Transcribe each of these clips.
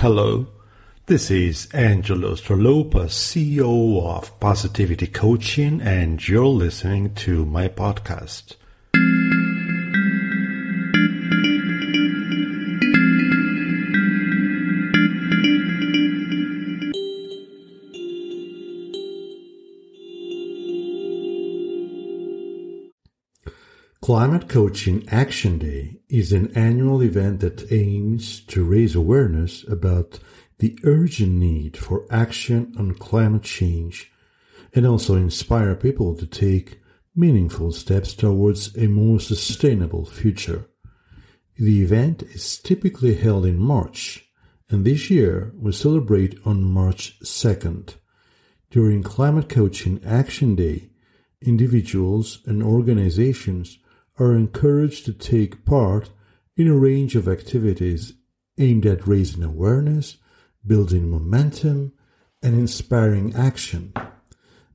Hello, this is Angelo Stralopa, CEO of Positivity Coaching, and you're listening to my podcast. Climate Coaching Action Day is an annual event that aims to raise awareness about the urgent need for action on climate change and also inspire people to take meaningful steps towards a more sustainable future. The event is typically held in March, and this year we celebrate on March 2nd. During Climate Coaching Action Day, individuals and organizations are encouraged to take part in a range of activities aimed at raising awareness, building momentum, and inspiring action.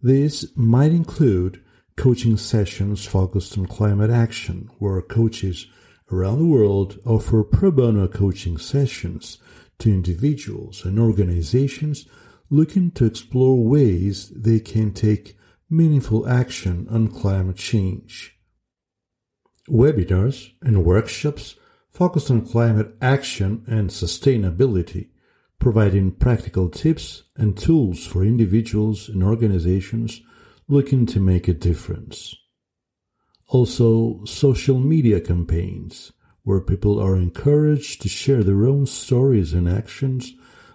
These might include coaching sessions focused on climate action, where coaches around the world offer pro bono coaching sessions to individuals and organizations looking to explore ways they can take meaningful action on climate change webinars and workshops focused on climate action and sustainability, providing practical tips and tools for individuals and organizations looking to make a difference. Also, social media campaigns, where people are encouraged to share their own stories and actions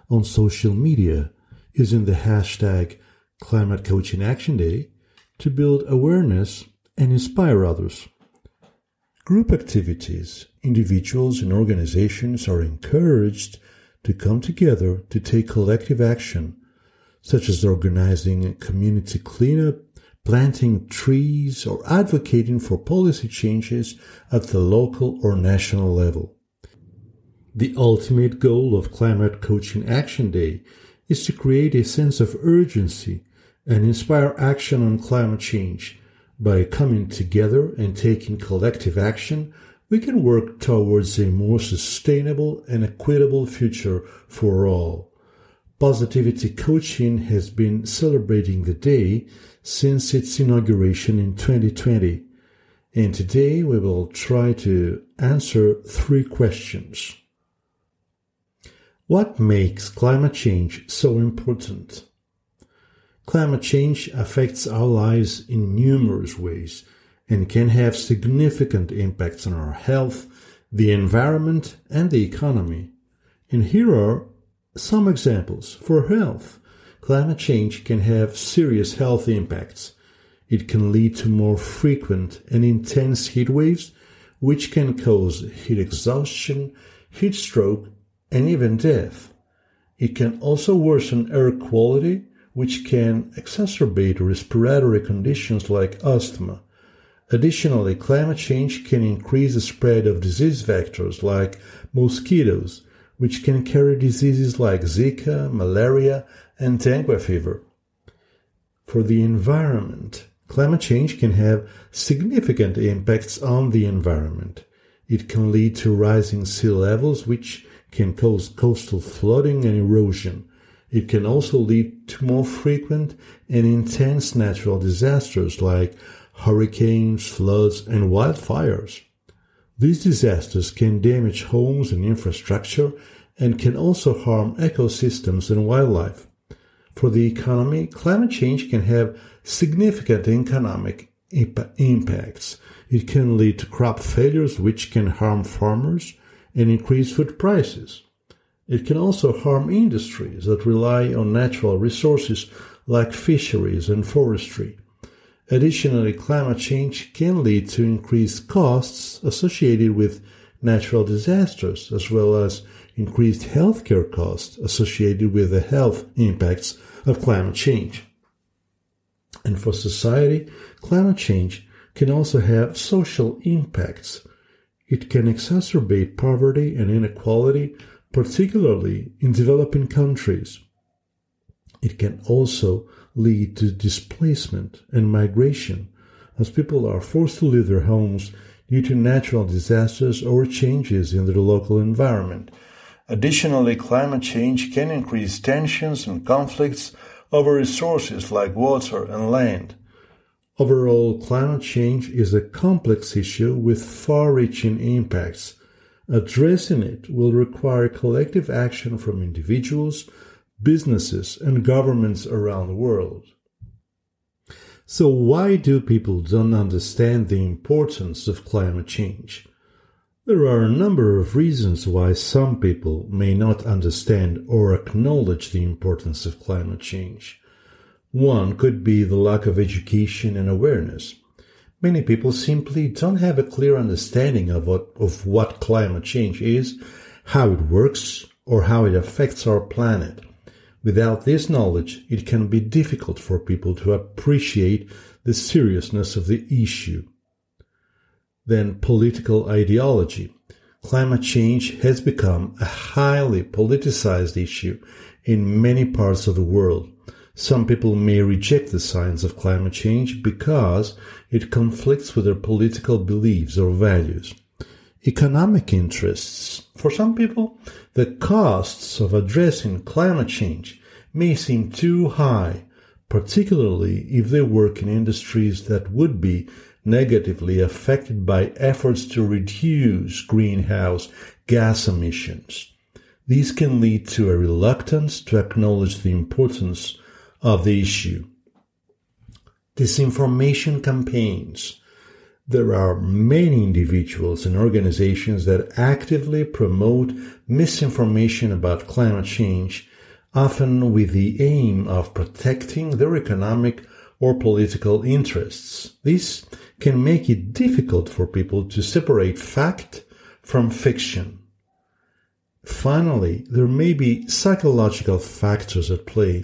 on social media using the hashtag Climate Coaching Action Day to build awareness and inspire others. Group activities, individuals and organizations are encouraged to come together to take collective action, such as organizing a community cleanup, planting trees, or advocating for policy changes at the local or national level. The ultimate goal of Climate Coaching Action Day is to create a sense of urgency and inspire action on climate change by coming together and taking collective action, we can work towards a more sustainable and equitable future for all. Positivity Coaching has been celebrating the day since its inauguration in 2020. And today we will try to answer three questions. What makes climate change so important? Climate change affects our lives in numerous ways and can have significant impacts on our health, the environment, and the economy. And here are some examples. For health, climate change can have serious health impacts. It can lead to more frequent and intense heat waves, which can cause heat exhaustion, heat stroke, and even death. It can also worsen air quality which can exacerbate respiratory conditions like asthma. Additionally, climate change can increase the spread of disease vectors like mosquitoes, which can carry diseases like Zika, malaria, and dengue fever. For the environment, climate change can have significant impacts on the environment. It can lead to rising sea levels, which can cause coastal flooding and erosion. It can also lead to more frequent and intense natural disasters like hurricanes, floods, and wildfires. These disasters can damage homes and infrastructure and can also harm ecosystems and wildlife. For the economy, climate change can have significant economic imp- impacts. It can lead to crop failures, which can harm farmers and increase food prices. It can also harm industries that rely on natural resources like fisheries and forestry. Additionally, climate change can lead to increased costs associated with natural disasters, as well as increased healthcare costs associated with the health impacts of climate change. And for society, climate change can also have social impacts. It can exacerbate poverty and inequality particularly in developing countries. It can also lead to displacement and migration as people are forced to leave their homes due to natural disasters or changes in their local environment. Additionally, climate change can increase tensions and conflicts over resources like water and land. Overall, climate change is a complex issue with far reaching impacts. Addressing it will require collective action from individuals, businesses, and governments around the world. So, why do people don't understand the importance of climate change? There are a number of reasons why some people may not understand or acknowledge the importance of climate change. One could be the lack of education and awareness. Many people simply don't have a clear understanding of what, of what climate change is, how it works, or how it affects our planet. Without this knowledge, it can be difficult for people to appreciate the seriousness of the issue Then political ideology. Climate change has become a highly politicized issue in many parts of the world. Some people may reject the science of climate change because it conflicts with their political beliefs or values. Economic interests. For some people, the costs of addressing climate change may seem too high, particularly if they work in industries that would be negatively affected by efforts to reduce greenhouse gas emissions. These can lead to a reluctance to acknowledge the importance of the issue. Disinformation campaigns. There are many individuals and organizations that actively promote misinformation about climate change, often with the aim of protecting their economic or political interests. This can make it difficult for people to separate fact from fiction. Finally, there may be psychological factors at play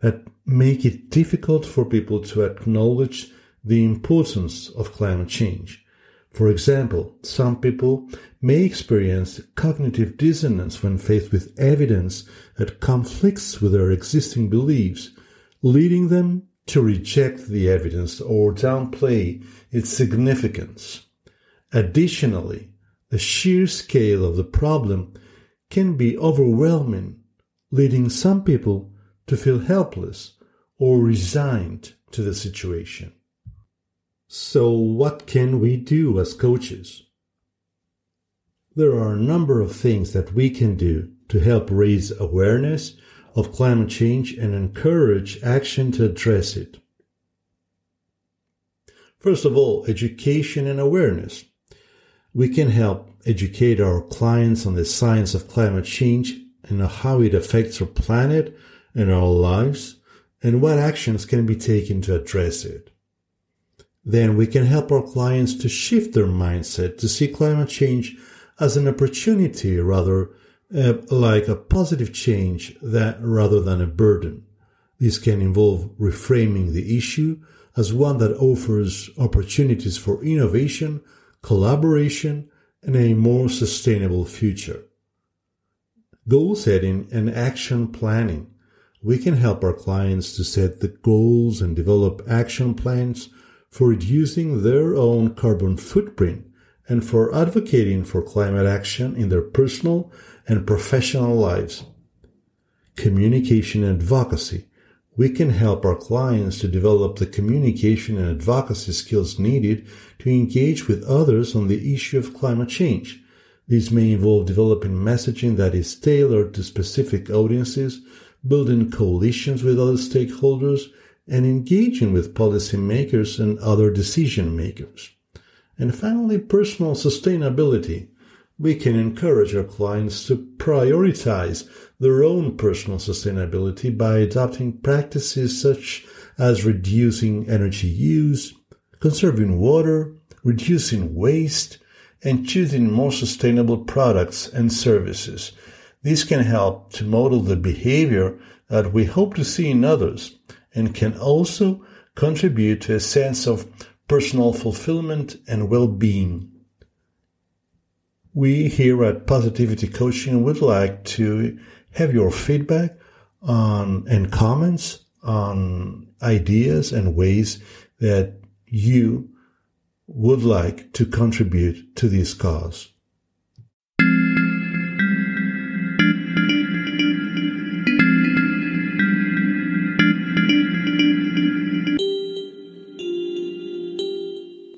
that make it difficult for people to acknowledge the importance of climate change. For example, some people may experience cognitive dissonance when faced with evidence that conflicts with their existing beliefs, leading them to reject the evidence or downplay its significance. Additionally, the sheer scale of the problem can be overwhelming, leading some people to feel helpless or resigned to the situation. So, what can we do as coaches? There are a number of things that we can do to help raise awareness of climate change and encourage action to address it. First of all, education and awareness. We can help educate our clients on the science of climate change and how it affects our planet and our lives and what actions can be taken to address it. Then we can help our clients to shift their mindset to see climate change as an opportunity rather uh, like a positive change that rather than a burden. This can involve reframing the issue as one that offers opportunities for innovation, collaboration, and a more sustainable future. Goal setting and action planning. We can help our clients to set the goals and develop action plans for reducing their own carbon footprint and for advocating for climate action in their personal and professional lives. Communication and advocacy. We can help our clients to develop the communication and advocacy skills needed to engage with others on the issue of climate change. This may involve developing messaging that is tailored to specific audiences, building coalitions with other stakeholders, and engaging with policymakers and other decision makers. And finally, personal sustainability we can encourage our clients to prioritize their own personal sustainability by adopting practices such as reducing energy use, conserving water, reducing waste, and choosing more sustainable products and services. This can help to model the behavior that we hope to see in others and can also contribute to a sense of personal fulfillment and well-being. We here at Positivity Coaching would like to have your feedback on and comments on ideas and ways that you would like to contribute to this cause.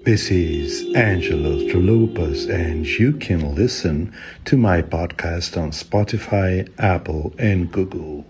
This is Angelo Trolupas, and you can listen to my podcast on Spotify, Apple, and Google.